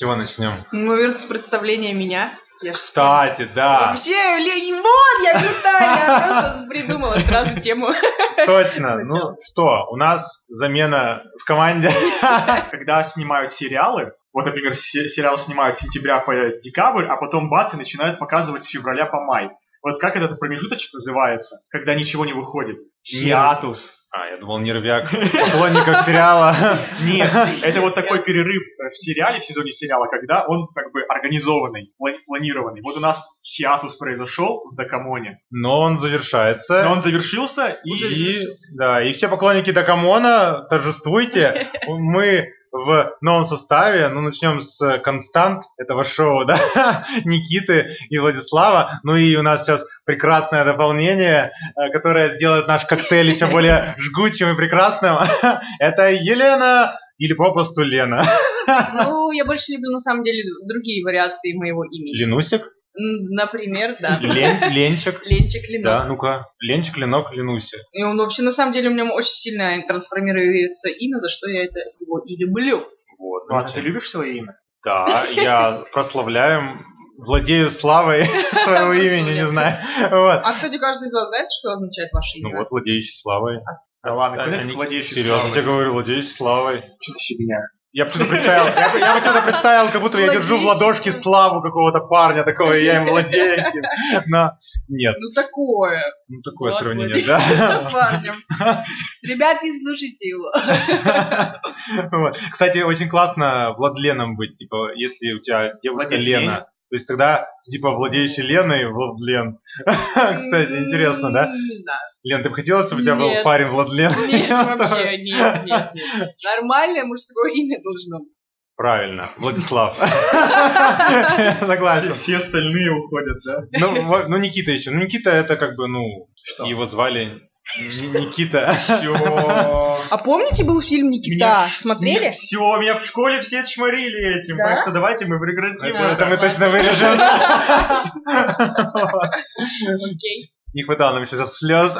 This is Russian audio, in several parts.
чего начнем? Ну, наверное, с представления меня. Я Кстати, да, Вообще, вот, я крутая, я просто придумала сразу тему. точно. Ну что, у нас замена в команде. Когда снимают сериалы, вот, например, се- сериал снимают с сентября по декабрь, а потом бац, и начинают показывать с февраля по май. Вот как этот промежуточек называется, когда ничего не выходит? Хиатус. А, я думал, нервяк поклонников сериала. Нет, это вот такой перерыв э, в сериале, в сезоне сериала, когда он как бы организованный, пла- планированный. Вот у нас hiatus произошел в Дакамоне, Но он завершается. но он завершился, и, И, да, и все поклонники Дакамона, торжествуйте. Мы в новом составе, ну, начнем с констант этого шоу, да, Никиты и Владислава. Ну и у нас сейчас прекрасное дополнение, э, которое сделает наш коктейль еще более жгучим и прекрасным. Это Елена или попросту Лена. Ну, я больше люблю, на самом деле, другие вариации моего имени. Ленусик? Например, да. Лен, Ленчик? Ленчик Ленок. Да, ну-ка. Ленчик, Ленок, Ленуся. И он вообще, на самом деле, у меня очень сильно трансформируется имя, за что я это его и люблю. Вот. Ну, а ты любишь свое имя? Да, я прославляю, владею славой своего имени, не знаю. Вот. А, кстати, каждый из вас знает, что означает ваше имя? Ну вот, владеющий славой. Да ладно, они- владеющий Серьезно славой? тебе говорю, владеющий славой. Что за фигня? Я почему-то представил, я, я почему-то представил, как будто я держу в ладошке славу какого-то парня такого, и я им владею этим. Но нет, Ну, такое. ну такое Вот, сравнение, да. парнем. Ребят, не слушайте его. Вот. Кстати, очень классно Владленом быть, типа, если у тебя девушка Владеть Лена. То есть тогда, типа, владеющий Леной, Владлен. Кстати, интересно, да? Лен, ты бы хотела, чтобы у тебя был парень Владлен? Нет, вообще, нет, нет, нет. Нормальное мужское имя должно быть. Правильно, Владислав. Согласен. Все остальные уходят, да? Ну, ну, Никита еще. Ну, Никита это как бы, ну, его звали Никита. Все. А помните, был фильм «Никита»? Смотрели? Все, меня в школе все чморили этим, Да? так что давайте мы прекратим. Это это мы точно вырежем. Окей. Не хватало нам сейчас слез.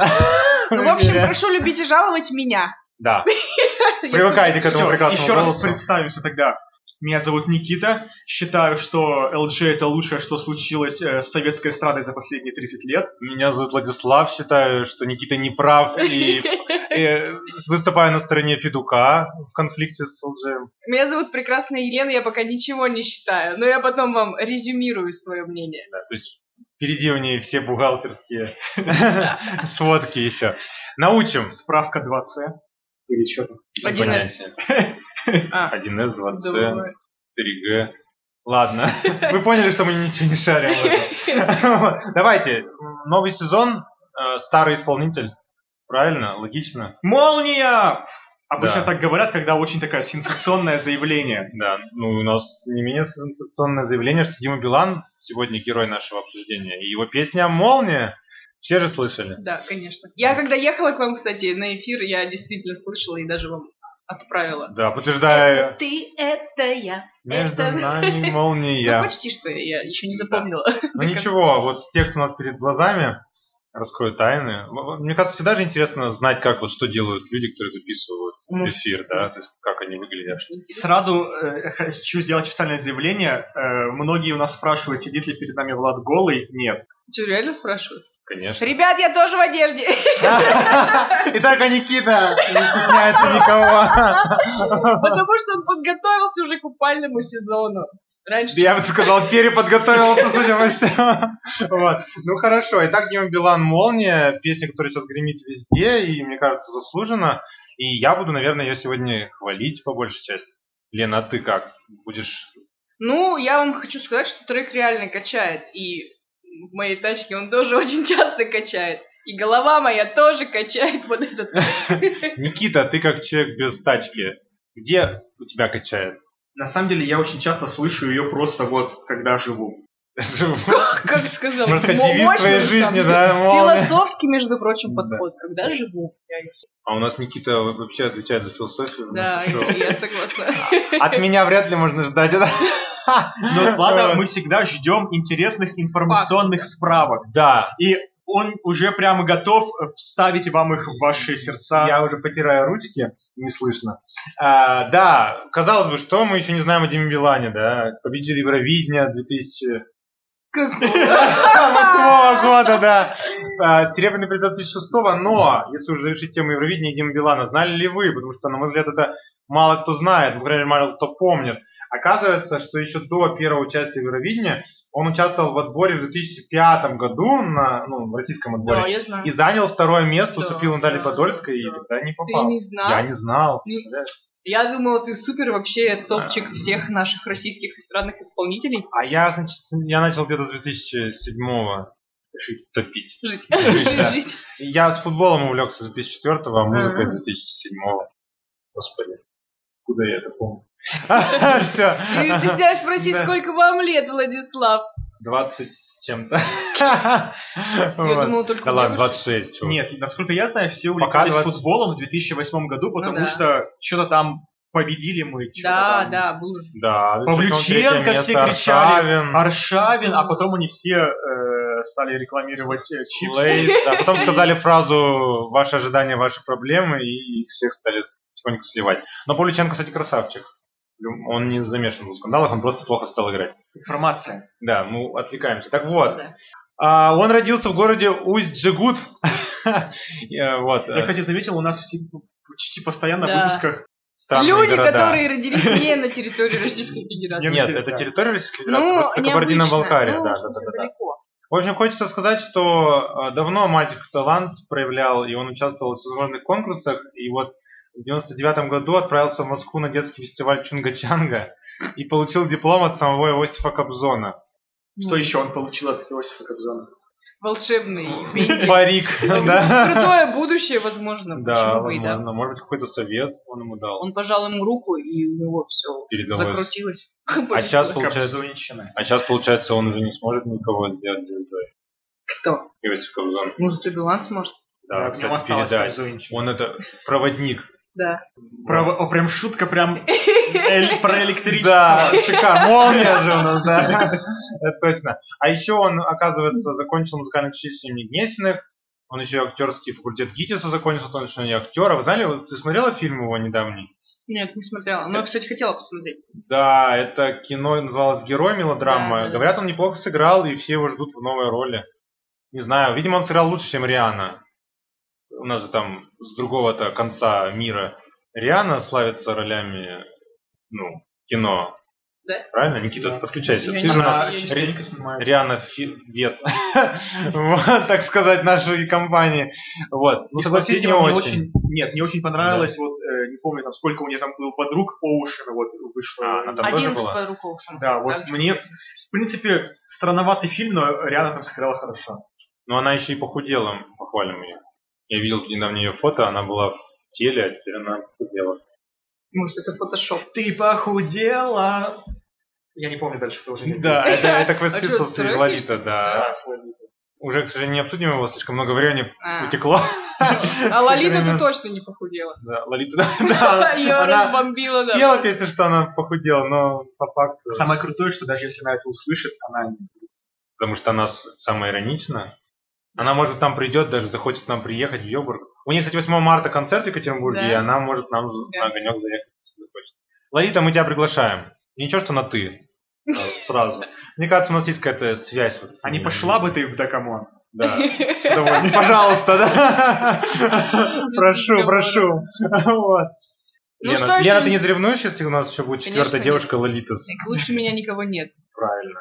Ну, в общем, прошу любить и жаловать меня. Да, привыкайте к этому прекрасному еще раз представимся тогда. Меня зовут Никита. Считаю, что LG это лучшее, что случилось э, с советской эстрадой за последние 30 лет. Меня зовут Владислав, считаю, что Никита не прав и э, выступаю на стороне Федука в конфликте с ЛЖ. Меня зовут прекрасная Елена, я пока ничего не считаю, но я потом вам резюмирую свое мнение. Да, то есть впереди у нее все бухгалтерские сводки еще. Научим. Справка 2C. Или что там? А, 1С, 2С, давай. 3G. Ладно, вы поняли, что мы ничего не шарим. Давайте, новый сезон, э, старый исполнитель. Правильно, логично. Молния! Обычно Да. так говорят, когда очень такое сенсационное заявление. Да, ну у нас не менее сенсационное заявление, что Дима Билан сегодня герой нашего обсуждения. И его песня «Молния» все же слышали. Да, конечно. Я когда ехала к вам, кстати, на эфир, я действительно слышала и даже вам отправила. Да, подтверждаю, Ты это я. между это- нами Ну, молния. почти что я еще не запомнила. Ну ничего, вот текст у нас перед глазами, раскрою тайны. Мне кажется, всегда же интересно знать, как вот что делают люди, которые записывают Может, эфир, да, то есть как они выглядят. Сразу э, хочу сделать официальное заявление. Э, многие у нас спрашивают, сидит ли перед нами Влад голый. Нет. Что, реально спрашивают? Конечно. Ребят, я тоже в одежде. И только Никита не стесняется никого. Потому что он подготовился уже к купальному сезону. Раньше, Я бы сказал, переподготовился, судя по всему. Вот. Ну хорошо. Итак, Дима Билан «Молния», песня, которая сейчас гремит везде, и, мне кажется, заслуженно. И я буду, наверное, ее сегодня хвалить по большей части. Лена, а ты как? Будешь... Ну, я вам хочу сказать, что трек реально качает. И в моей тачке он тоже очень часто качает. И голова моя тоже качает вот этот. Никита, ты как человек без тачки. Где у тебя качает? На самом деле я очень часто слышу ее просто вот, когда живу. Как сказал, Можно сказать, мо- девиз мощный, твоей на жизни, да. Философский, между прочим, подход. Когда живу. А у нас Никита вообще отвечает за философию. Да, я согласна. От меня вряд ли можно ждать это. Но от Влада мы всегда ждем интересных информационных справок. Да. И он уже прямо готов вставить вам их в ваши сердца. Я уже потираю ручки, не слышно. А, да, казалось бы, что мы еще не знаем о Диме Билане, да? Победитель Евровидения 2000... Как Восьмого года, да. А, Серебряный приз 2006 но, если уже завершить тему Евровидения и Дима Билана, знали ли вы, потому что, на мой взгляд, это мало кто знает, по крайней мере, мало кто помнит. Оказывается, что еще до первого участия в Евровидении он участвовал в отборе в 2005 году, на, ну, в российском отборе, Да, я знаю. и занял второе место, Да, уступил Наталье да, Подольской, и да. тогда не Ты попал. не знал? Я не знал. Не-? Я думала, ты супер вообще топчик всех наших российских эстрадных исполнителей. А я, значит, я начал где-то с 2007-го решить топить. Жить. Жить, да. Жить. Я с футболом увлекся с 2004-го, а музыкой Ага. с 2007-го. Господи, куда я это помню? Все, Ты стесняешься спросить, сколько вам лет, Владислав? 20 с чем-то. Я Вот. думала, только Да ладно, девушек. 26. чё. Нет, насколько я знаю, все увлекались 20. футболом в 2008 году, потому да. что что-то там победили мы. Да, там. да, был же. Да, Павлюченко все место, кричали, Аршавин, Аршавин, а потом они все э, стали рекламировать э, чипсы. Лейс, да, потом сказали фразу «Ваши ожидания, ваши проблемы», и их всех стали потихоньку сливать. Но Павлюченко, кстати, красавчик. Он не замешан был в скандалах, он просто плохо стал играть. Информация. Да, мы отвлекаемся. Так вот, Да. а, он родился в городе Усть-Джигут. Э, Вот. Я, кстати, заметил, у нас почти постоянно в Да. выпусках странные Люди, города. которые родились не на территории Российской Федерации. Не Нет, это территория Российской Федерации, Ну, просто. Кабардино-Балкария. Ну, да, в да, да, да. В общем, хочется сказать, что э, давно мальчик талант проявлял, и он участвовал в всевозможных конкурсах, и вот в 99 году отправился в Москву на детский фестиваль Чунга-Чанга и получил диплом от самого Иосифа Кобзона. Что еще он получил от Иосифа Кобзона? Волшебный пендель. Парик, да. Крутое будущее, возможно. Да, Почему бы и да. Может быть, какой-то совет он ему дал. Он пожал ему руку, и у него все Передалось. закрутилось. А сейчас. Получается-. А сейчас, получается, он уже не сможет никого сделать звездой. Кто? Иосиф Кобзон. Ну, зато Билан сможет. Да, нем кстати, передать. Он это проводник. Да. Про- о, прям шутка прям эль- про электричество. Да, шикарно. Молния же у нас, да. Это точно. А еще он, оказывается, закончил музыкальное училище имени Гнесиных. Он еще и актерский факультет ГИТИСа закончил, он еще и актер. А вы знали, вот ты смотрела фильм его недавний? Нет, не смотрела. Но, кстати, хотела посмотреть. Да, это кино называлось «Герой», мелодрама. Да. Говорят, он неплохо сыграл, и все его ждут в новой роли. Не знаю, видимо, он сыграл лучше, чем Риана. У нас же там с другого-то конца мира Риана славится ролями, ну, кино. Да? Правильно? Никита, Да. подключайся. Я Ты же нас снимает. Риана Фи- Вет. Вот, так сказать, нашей компании. Вот. Ну, согласись, не очень. Нет, мне очень понравилось, вот, э, не помню, там, сколько у меня там было подруг по ушами, вот, вышло. А, она там тоже Одиннадцать была? под рукой Да, вот мне, в принципе, странноватый фильм, но Риана там сыграла хорошо. Но она еще и похудела, похвалим ее. Я видел недавно ее фото, она была в теле, а теперь она похудела. Может, это фотошоп. Ты похудела. Я не помню дальше продолжение. Да, это, это к А Лолита, да. Уже, к сожалению, не обсудим его, слишком много времени А. утекло. А Лолита ты точно не похудела. Да, Лолита, да, Ее она разбомбила, да. спела песню, что она похудела, но по факту, Самое крутое, что даже если она это услышит, она не потому что она самая ироничная. Она, может, там придет, даже захочет нам приехать в Йобург. У нее, кстати, 8 марта концерт в Екатеринбурге, Да. и она может нам Да. на огонек заехать, если захочет. Лолита, мы тебя приглашаем. Ничего, что на ты. э, Сразу. Мне кажется, у нас есть какая-то связь. Вот с А не пошла бы ты в Дакамон? Да. С удовольствием. Пожалуйста, да. Прошу, прошу. Вот. Ну Лена, что Лена, ты не заревнуешь, если у нас еще будет четвертая девушка Лолитас? Так Лучше меня никого нет. Правильно.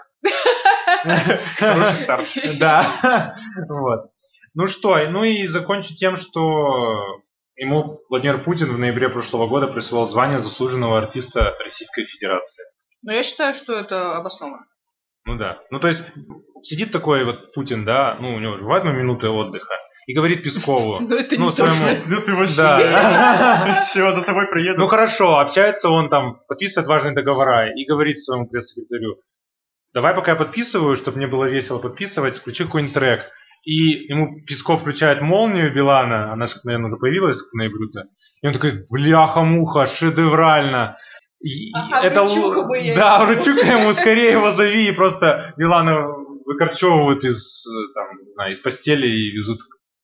Хороший старт. Да. Вот. Ну что, ну и закончу тем, что ему Владимир Путин в ноябре прошлого года присвоил звание заслуженного артиста Российской Федерации. Но я считаю, что это обосновано. Ну да. Ну то есть сидит такой вот Путин, да, ну у него же бывают минуты отдыха, и говорит Пескову, Но это ну не своему, точно. Ну ты вообще... да, Все, за тобой приеду. ну хорошо, общается он там, подписывает важные договора и говорит своему пресс-секретарю, давай пока я подписываю, чтобы мне было весело подписывать, включи какой-нибудь трек. И ему Песков включает молнию Билана, она же, наверное, уже появилась к ноябрю-то. И он такой, бляха-муха, шедеврально. И, Ага, это бы я Да, вручуха ему, скорее его зови. И просто Билана выкорчевывают из, там, из постели и везут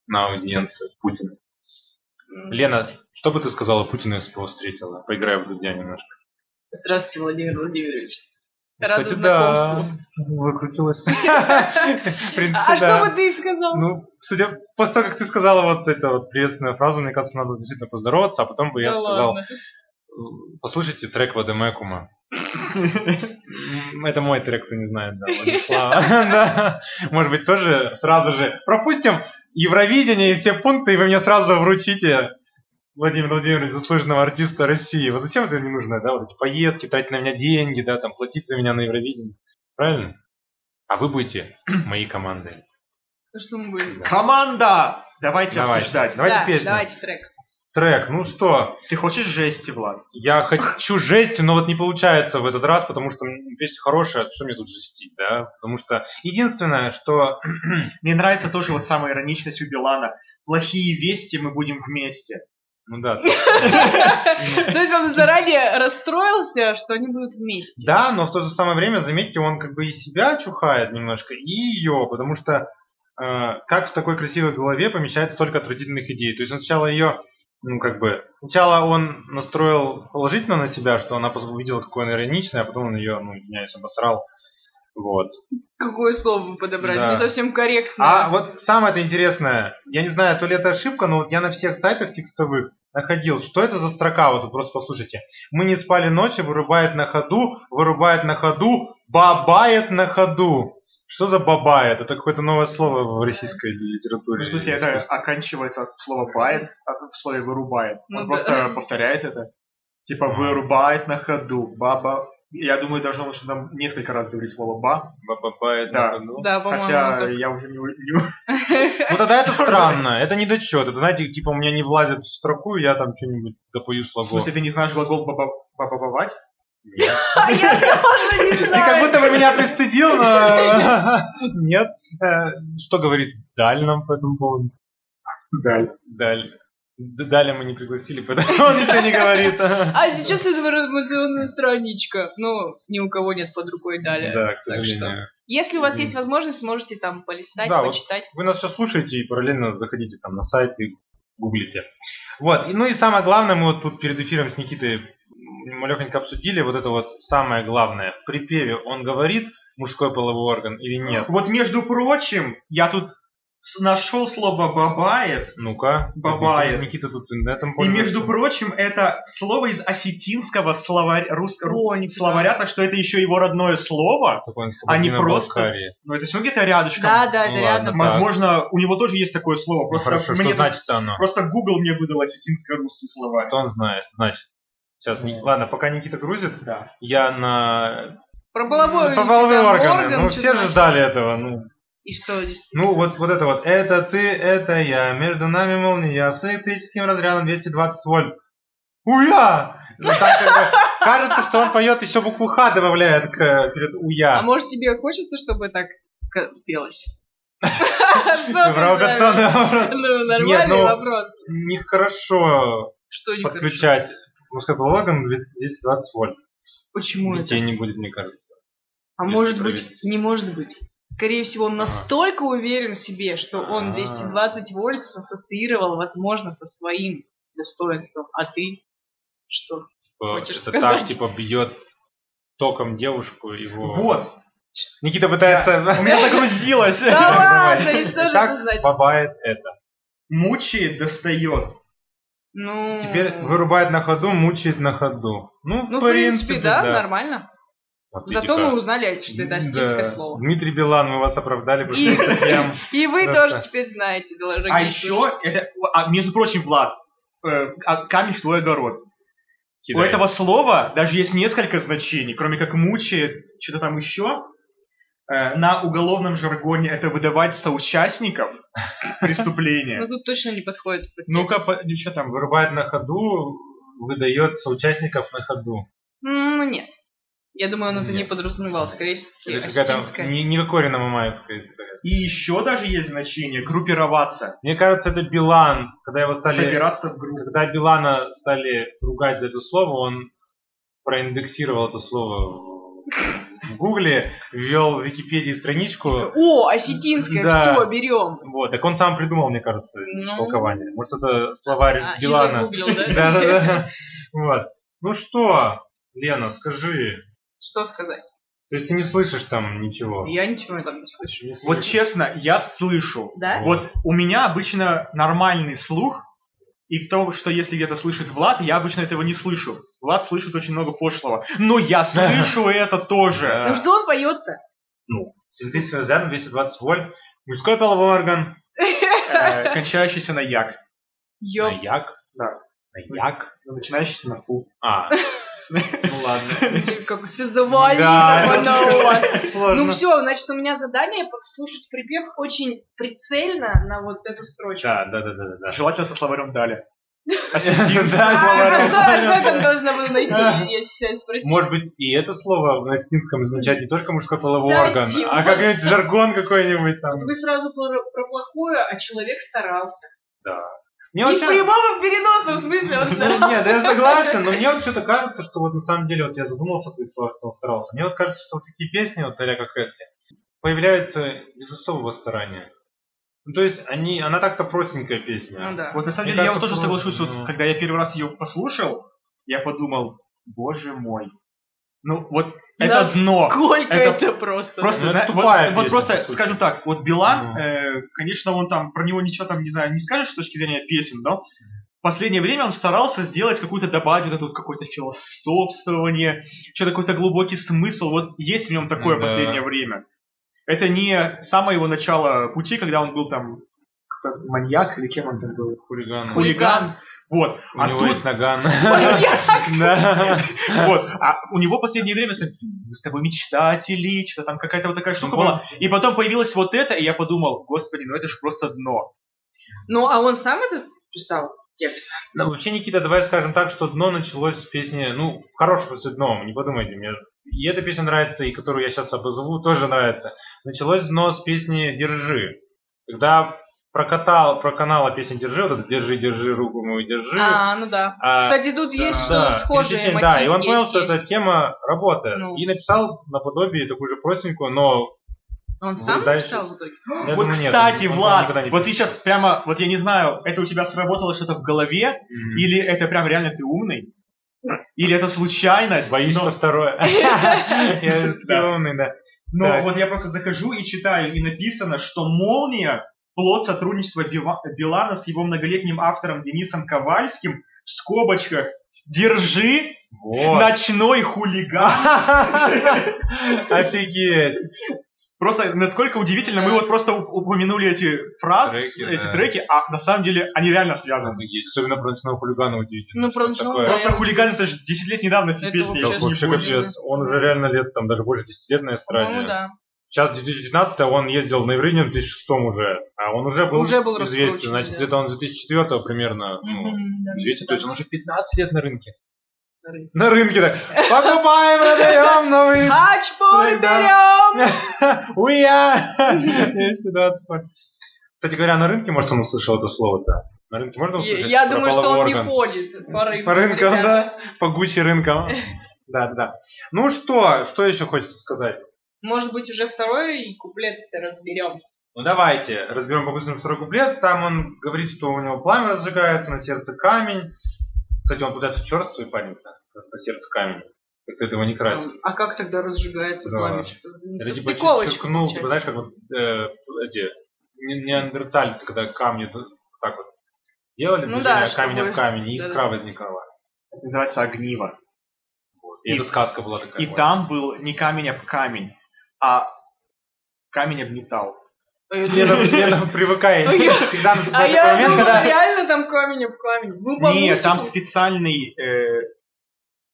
на аудиенцию Путина. Лена, что бы ты сказала Путину, если бы его встретила? Поиграю в Дудя немножко. Здравствуйте, Владимир Владимирович. Рада Кстати, да, знакомству. выкрутилась. В принципе, А что да. бы ты сказал? Ну, судя после того, как ты сказала вот эту вот приветственную фразу, мне кажется, надо действительно поздороваться, а потом бы я Да сказал, ладно. послушайте трек Вадемекума. Это мой трек, кто не знает, да, Владислава. Да. Может быть, тоже сразу же пропустим Евровидение и все пункты, и вы мне сразу вручите Владимир Владимирович, заслуженного артиста России. Вот зачем это не нужно, да, вот эти поездки, тратить на меня деньги, да, там, платить за меня на Евровидение. Правильно? А вы будете моей командой. Ну что мы будем? Команда! Давайте Давайте. обсуждать. Давайте Да, песню. давайте трек. Трек, ну что, Ты хочешь жести, Влад? я хочу жесть, но вот не получается в этот раз, потому что песня хорошая, что мне тут жестить, да? Потому что единственное, что... Мне нравится тоже вот самая ироничность у Билана. Плохие вести, мы будем вместе. Ну да, То есть он заранее расстроился, что они будут вместе. Да, но в то же самое время, заметьте, он как бы и себя чухает немножко, и ее, потому что э, как в такой красивой голове помещается столько отвратительных идей. То есть он сначала ее, ну как бы, сначала он настроил положительно на себя, что она увидела, какой он ироничный, а потом он ее, ну, извиняюсь, обосрал. Вот. Какое слово вы подобрали? Да. Не совсем корректно. А вот самое это интересное, я не знаю, то ли это ошибка, но вот я на всех сайтах текстовых находил, что это за строка, вот вы просто послушайте. Мы не спали ночью, вырубает на ходу, вырубает на ходу, бабает на ходу. Что за бабает? Это какое-то новое слово в российской Ну, литературе. в смысле, это оканчивается от слова бает, а в слове вырубает. Ну Он да. просто повторяет это. Типа вырубает на ходу. Баба. Я думаю, должно быть, что там несколько раз говорить слово ба. Бабает Да. на ходу. Да, Хотя так. я уже не, не- Ну тогда это странно, это недочет. Это, знаете, типа у меня не влазит в строку, я там что-нибудь допою В слогов. смысле, ты не знаешь глагол баба бабовать? Нет. А я тоже не Ты как знаю. будто бы меня пристыдил, но... Нет. Э, Что говорит Даль нам по этому поводу? Даль. Даль. Д- Даля мы не пригласили, поэтому он ничего не говорит. А сейчас это информационная страничка. Ну, ни у кого нет под рукой далее. Да, к Так что, сожалению. Если у вас есть возможность, можете там полистать, Да, вот почитать. Вы нас сейчас слушаете и параллельно заходите там на сайт и гуглите. Вот. И, ну и самое главное, мы вот тут перед эфиром с Никитой малехонько обсудили, вот это вот самое главное. В припеве он говорит мужской половой орган или нет? Вот, между прочим, я тут нашел слово бабает. Ну-ка. Бабает. Никита тут интернетом И между прочим, это слово из осетинского словаря, русского О, словаря, так что это еще его родное слово. А не просто- Но это все где-то рядышком. Да, да, это Ну рядом. ладно, Возможно, у него тоже есть такое слово. Ну, Просто хорошо, мне значит оно? Просто Google мне выдал осетинско-русский словарь. Что он знает? Значит. Сейчас, Ник- ладно, пока Никита грузит, Да. я на... Про половой По половые там органы. орган, ну, все же ждали этого. Ну, И что, действительно? ну вот, вот это вот. Это ты, это я. Между нами молния с электрическим разрядом 220 вольт. Уя! Ну, там как бы кажется, что он поет еще букву Х добавляет к, перед А уя. может тебе хочется, чтобы так пелось? Провокационный вопрос. Ну, нормальный ну, вопрос. Нехорошо подключать половой орган 220 вольт. Почему Детей это? не будет, мне кажется. А может быть, не может быть. Скорее всего, он настолько уверен в себе, что он А. 220 вольт ассоциировал, возможно, со своим достоинством. А ты что? Типа, Хочешь это сказать? так, типа, бьет током девушку его. Вот. Никита пытается... У меня загрузилось. Да ладно, и что же это значит? бабает это. Мучает, достает. Ну, Теперь вырубает на ходу, мучает на ходу. Ну, ну, в принципе, да, да. нормально. Вот Зато видите мы узнали, что это осетинское Да. слово. Дмитрий Билан, мы вас оправдали по И-. И вы Просто. тоже теперь знаете, дорогие А еще, это, а, между прочим, Влад, э, а, камень в твой огород. У Кидай. этого слова даже есть несколько значений, кроме как мучает, что-то там еще. Э, на уголовном жаргоне это выдавать соучастников Ну преступления. тут точно не подходит. Ну-ка, ну, что там, вырубает на ходу, выдает соучастников на ходу. Ну нет. Я думаю, он это не Нет. подразумевал. Скорее всего, осетинское. не, не Кокорина Мамаевская история. И еще даже есть значение группироваться, Мне кажется, это Билан, когда его стали... собираться в группу. Когда Билана стали ругать за это слово, он проиндексировал это слово в, гугле, ввел в Википедии страничку. О, осетинская, Да. все, берем. Вот, так он сам придумал, мне кажется, Ну. толкование. Может, это словарь А, Билана. да? Да-да-да. Вот. Ну что, Лена, скажи. Что сказать? То есть ты не слышишь там ничего? Я ничего там не слышу. Не Вот честно, я слышу. Да? Вот у меня обычно нормальный слух, и то, что если где-то слышит Влад, я обычно этого не слышу. Влад слышит очень много пошлого. Но я слышу это тоже. Ну что он поет-то? Ну, синтетический разряд 220 вольт. Мужской половой орган. Э, Кончающийся на як. На як? Да. На як? Начинающийся на фу. А, ну ладно. Как все завалили у вас. Ну все, значит, у меня задание послушать припев очень прицельно на вот эту строчку. Да, да, да, да, да. Желательно со словарем дали. Осетин. Да, А, словарем. что, что я там должна буду найти, если спросить? Может быть, и это слово на осетинском означает не только мужской половой орган, а как-нибудь жаргон какой-нибудь там. Вы сразу про, про плохое, а человек старался. Да. Мне И в прямом и в переносном смысле он Ну, старался. Нет, я согласен, но мне вот что-то кажется, что вот на самом деле, вот я задумался при словах, что он старался. Мне вот кажется, что вот такие песни, вот а как эти, появляются без особого старания. Ну, то есть, они, она так-то простенькая песня. Ну да. Вот на самом Мне деле я вот тоже соглашусь, вот ну. когда я первый раз ее послушал, я подумал, боже мой. Ну вот это дно. Сколько Это это просто. Просто, Ну, это зна- вот, вот просто, скажем так, вот Билан, Ну. э, конечно, он там про него ничего там не знаю, не скажешь с точки зрения песен, но в последнее время он старался сделать какую-то добавить вот это вот какое-то философствование, что-то какой-то глубокий смысл. Вот есть в нем такое Ну да. последнее время. Это не самое его начало пути, когда он был там маньяк или кем он там был? Хулиган. Хулиган. Вот. У а него тут есть наган. Вот. А у него в последнее время мы с тобой мечтатели, что-то там какая-то вот такая штука Ну, была. И потом появилось вот это, и я подумал, господи, ну это же просто дно. Ну, а он сам это писал текст? Ну, вообще, Никита, давай скажем так, что дно началось с песни, ну, в хорошем смысле дном, не подумайте, мне и эта песня нравится, и которую я сейчас обозову, тоже нравится. Началось дно с песни «Держи». Когда прокатал, проканала песня «Держи», вот это «Держи, держи, руку мою держи». А, ну да. А, Кстати, тут есть да, что схожие мотивы. Да, и он есть, понял, что есть. эта тема работает. Ну. И написал наподобие такую же простенькую, но Он сам написал в итоге? я вот, думаю, нет, кстати, он- он Влад, не вот ты сейчас прямо, вот я не знаю, это у тебя сработало что-то в голове, Мгм. или это прям реально ты умный, или это случайность. Боюсь, но- что второе. Я Да. умный, да. Но вот я просто захожу и читаю, и написано, что «Молния» — плод сотрудничества Билана с его многолетним автором Денисом Ковальским в скобочках «Держи, Вот. ночной хулиган». Офигеть. Просто насколько удивительно, мы вот просто уп- упомянули эти фразы, Треки, эти да. треки, а на самом деле они реально связаны. Офигеть. Особенно про ночного хулигана удивительно. Ну, про ночного, такое. Просто хулиган это же 10 лет недавности Это песни. вообще Вообще капец. Он уже реально лет, там, даже больше 10 лет на эстраде. По-моему, да. Сейчас 2019 он ездил на Евровидение в 2006 уже, а он уже был, Уже был известен. Значит, да. где-то он с 2004 примерно ну, Мгм, да. известен. То есть он уже 15 лет на рынке. На рынке. На рынке так. Покупаем, продаем новый. Хачпур Да. берем! Уя! Да. Кстати говоря, на рынке, может, он услышал это слово-то? На рынке можно услышать? Я думаю, что он не ходит по рынку. По рынкам, да? По Гуччи рынкам. Да, да. Ну что, что еще хочется сказать? Может быть, уже второй куплет разберем. Ну давайте, разберем по-быстрому второй куплет. Там он говорит, что у него пламя разжигается, на сердце камень. Кстати, он получается черствый парень-то. Просто на сердце камень. Как-то этого не красит. А как тогда разжигается Да. пламя? Это типа Состыковочка черкнул, типа, знаешь, как вот э, эти не- неандертальцы, когда камни так вот делали Ну движение да, камень чтобы- об камень, и искра возникала. Это называется огниво. Вот. И, И- эта сказка была такая. И вот. там был не камень об камень, а камень об металл. А я Лена, Лена. А я- Всегда А наступает я момент, думала, когда... реально там камень об камень. Ну, Нет, там специальный, э,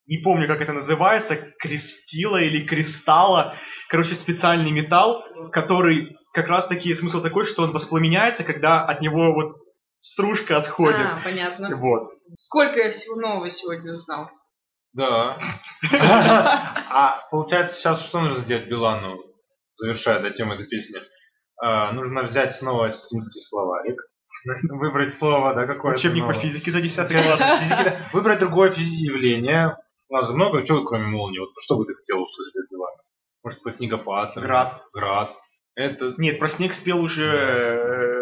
не помню, как это называется, крестила или кристалла, короче, специальный металл, который как раз таки смысл такой, что он воспламеняется, когда от него вот стружка отходит. А, понятно. Вот. Сколько я всего нового сегодня узнал. Да. А получается сейчас что нужно сделать Билану, завершая да, тему этой песни? А, нужно взять снова осетинский словарик, выбрать слово, да, какое Учебник по физике за 10 класс. Выбрать другое явление. У нас же много чего, кроме молнии. Вот что бы ты хотел услышать от Билана? Может, по снегопад. Град. Град. Это... Нет, про снег спел уже э,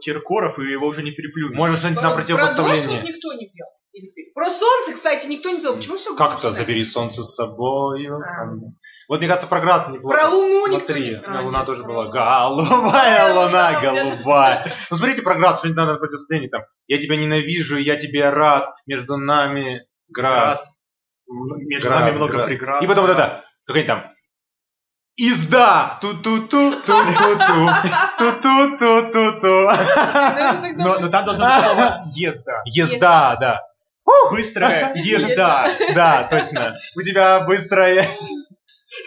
Киркоров, и его уже не переплюнуть. Может, что-нибудь на Про противопоставление. вот никто не пел. Про солнце, кстати, никто не пел. Почему все Как-то забери солнце с собой. А. Вот мне кажется, про град неплохо. Про луну никто Смотри, не у меня А, луна нет, тоже была. Голубая луна, голубая. Ну смотрите про град, что-нибудь надо на противостояние там. Я тебя ненавижу, я тебе рад, между нами град. Между нами много град. преград. И потом вот это, какой-нибудь там. Изда! Ту-ту-ту, ту-ту-ту, ту-ту-ту-ту-ту. Но, но там должно быть слово «езда». Езда, да. Быстрая езда. Да, точно. У тебя быстрая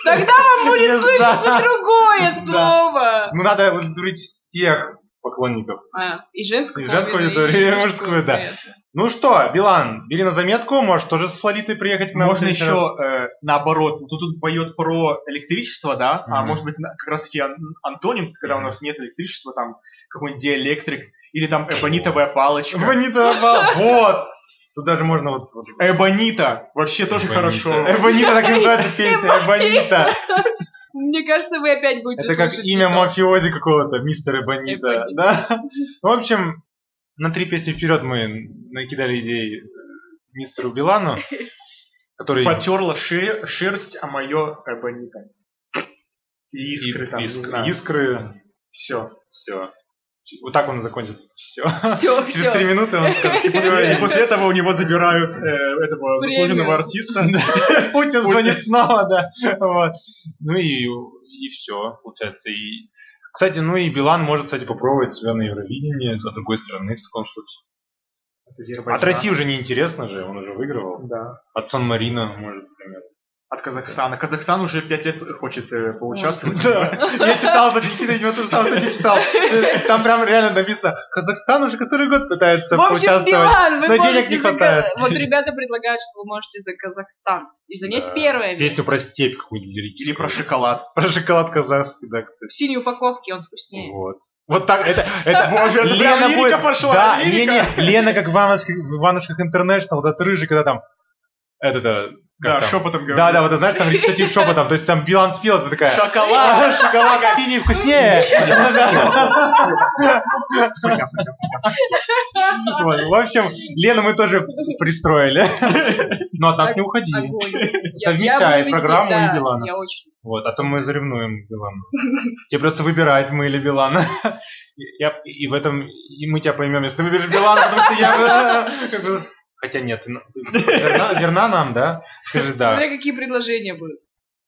Тогда вам будет слышаться другое слово. Ну, надо удовлетворить всех поклонников. А, и женскую И женскую аудиторию, и мужскую, да. Ну что, Билан, бери на заметку, можешь тоже с Лолитой приехать к нам. Можно еще э, наоборот. Тут, тут поет про электричество, да, а Мгм. может быть на- как раз таки ан- антоним, когда у нас нет электричества, там какой-нибудь диэлектрик, или там эбонитовая палочка. Эбонита попал. Вот. Тут даже можно вот... вот- Эбонита. Вообще тоже Эбонита. хорошо. Эбонита, так и называется песня. Эбонита. Мне кажется, вы опять будете Это как имя это. мафиози какого-то, мистер Эбонита. Эбонита. Да? В общем, на три песни вперед мы накидали идеи мистеру Билану, который... Потерла ше- шерсть, а мое эбонита. И искры там, искры. Все. Все. Вот так он закончит. Все. Всё, Через всё. три минуты он скажет, И после, «Всё, и после этого у него забирают э, этого Премию. заслуженного артиста. Путин звонит снова, да. Вот. Ну и, и все, получается. И, кстати, ну и Билан может, кстати, попробовать себя на Евровидении с другой стороны в таком случае. Азербайджан. От России уже неинтересно же, он уже выигрывал. Да. От Сан-Марино, может, например. От Казахстана. Казахстан уже пять лет хочет э, поучаствовать. Да, я читал, это Никита, видимо, тоже сам, кстати, читал. Там прям реально написано, Казахстан уже который год пытается В общем, поучаствовать. Билан, вы но денег можете не за хватает. Ка- Вот ребята предлагают, что вы можете за Казахстан и занять Да. первое место. Песню про степь какую-нибудь лирическую. Или про шоколад. Про шоколад казахский, да, кстати. В синей упаковке он вкуснее. Вот. Вот так, это, это, Боже, это прям Лена лирика будет, пошла, да, лирика. не-не, Лена как в Иванушках, Интернешнл, вот этот рыжий, когда там, это, как Да, там? шепотом говорит. Да, да, вот это, знаешь, там речитатив шепотом, то есть там Билан спел, это такая, Шоколад. шоколад синий вкуснее. В общем, Лену мы тоже пристроили. Но от нас не уходи. Совмещай программу и Билана. Вот, а то мы заревнуем Билана. Тебе придется выбирать, мы или Билана. Я- и в этом и мы тебя поймем, если ты выберешь Билана, потому что я... Хотя нет, ты- ты верна, верна нам, да? Скажи да. Смотря какие предложения будут.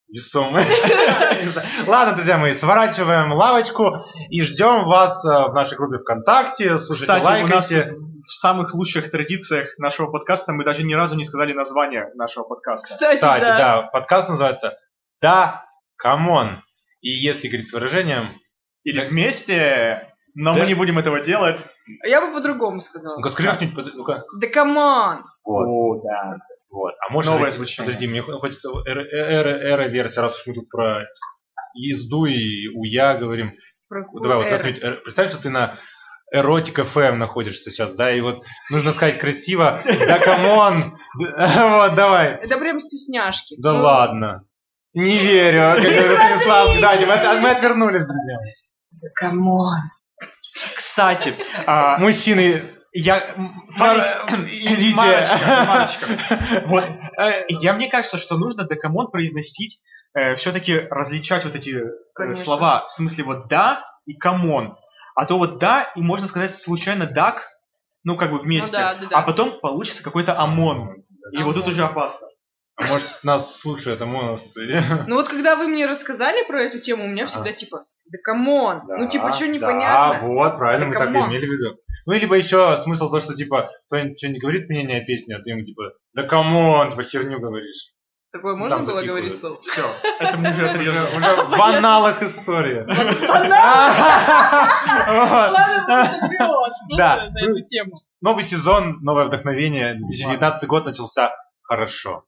Весомые. Ладно, друзья мои, сворачиваем лавочку и ждем вас э, в нашей группе ВКонтакте. Слушайте, Кстати, у нас лайкайте. в самых лучших традициях нашего подкаста мы даже ни разу не сказали название нашего подкаста. Кстати, Кстати, да. да, подкаст называется «Да, come on». И если говорить с выражением, Или вместе, но Да. мы не будем этого делать. Я бы по-другому сказала. ну-ка скажи как-нибудь, под- ну-ка. Да come on! Вот, О, да. вот. А может Новое звучание. Подожди, мне хо- хочется эро- эро- эро-версия, раз уж мы тут про езду и уя говорим. Про Давай вот как-нибудь, э, представь, что ты на Erotic FM находишься сейчас, да, и вот нужно сказать красиво, да come on, вот, давай. Это прям стесняшки. Да Ну, ладно. Не верю. Это Станислав. Да, мы отвернулись, друзья. Да come on! Кстати, а, Мужчины, я... смотри, идите. Марочка, Марочка. Вот, э, я мне кажется, что нужно да come on произносить, все-таки различать вот эти э, Конечно. слова, в смысле вот да и come on. А то вот да, и можно сказать случайно дак, ну как бы вместе, Ну да, да, да. а потом получится какой-то ОМОН. И вот тут уже опасно. а может нас слушают ОМОНовцы? Ну вот когда вы мне рассказали про эту тему, у меня всегда типа, да come on! Ну типа, что Да, непонятно? Да, вот, правильно, Да мы так и имели в виду. Ну, либо еще смысл то, что, типа, кто-нибудь что-нибудь говорит мнение о песне, а ты ему, типа, да come on, типа, херню говоришь. Такое можно Там было говорить слово? Все, это мы уже отрежем. Уже в анналах история. Да. Новый сезон, новое вдохновение. 2019 год начался хорошо.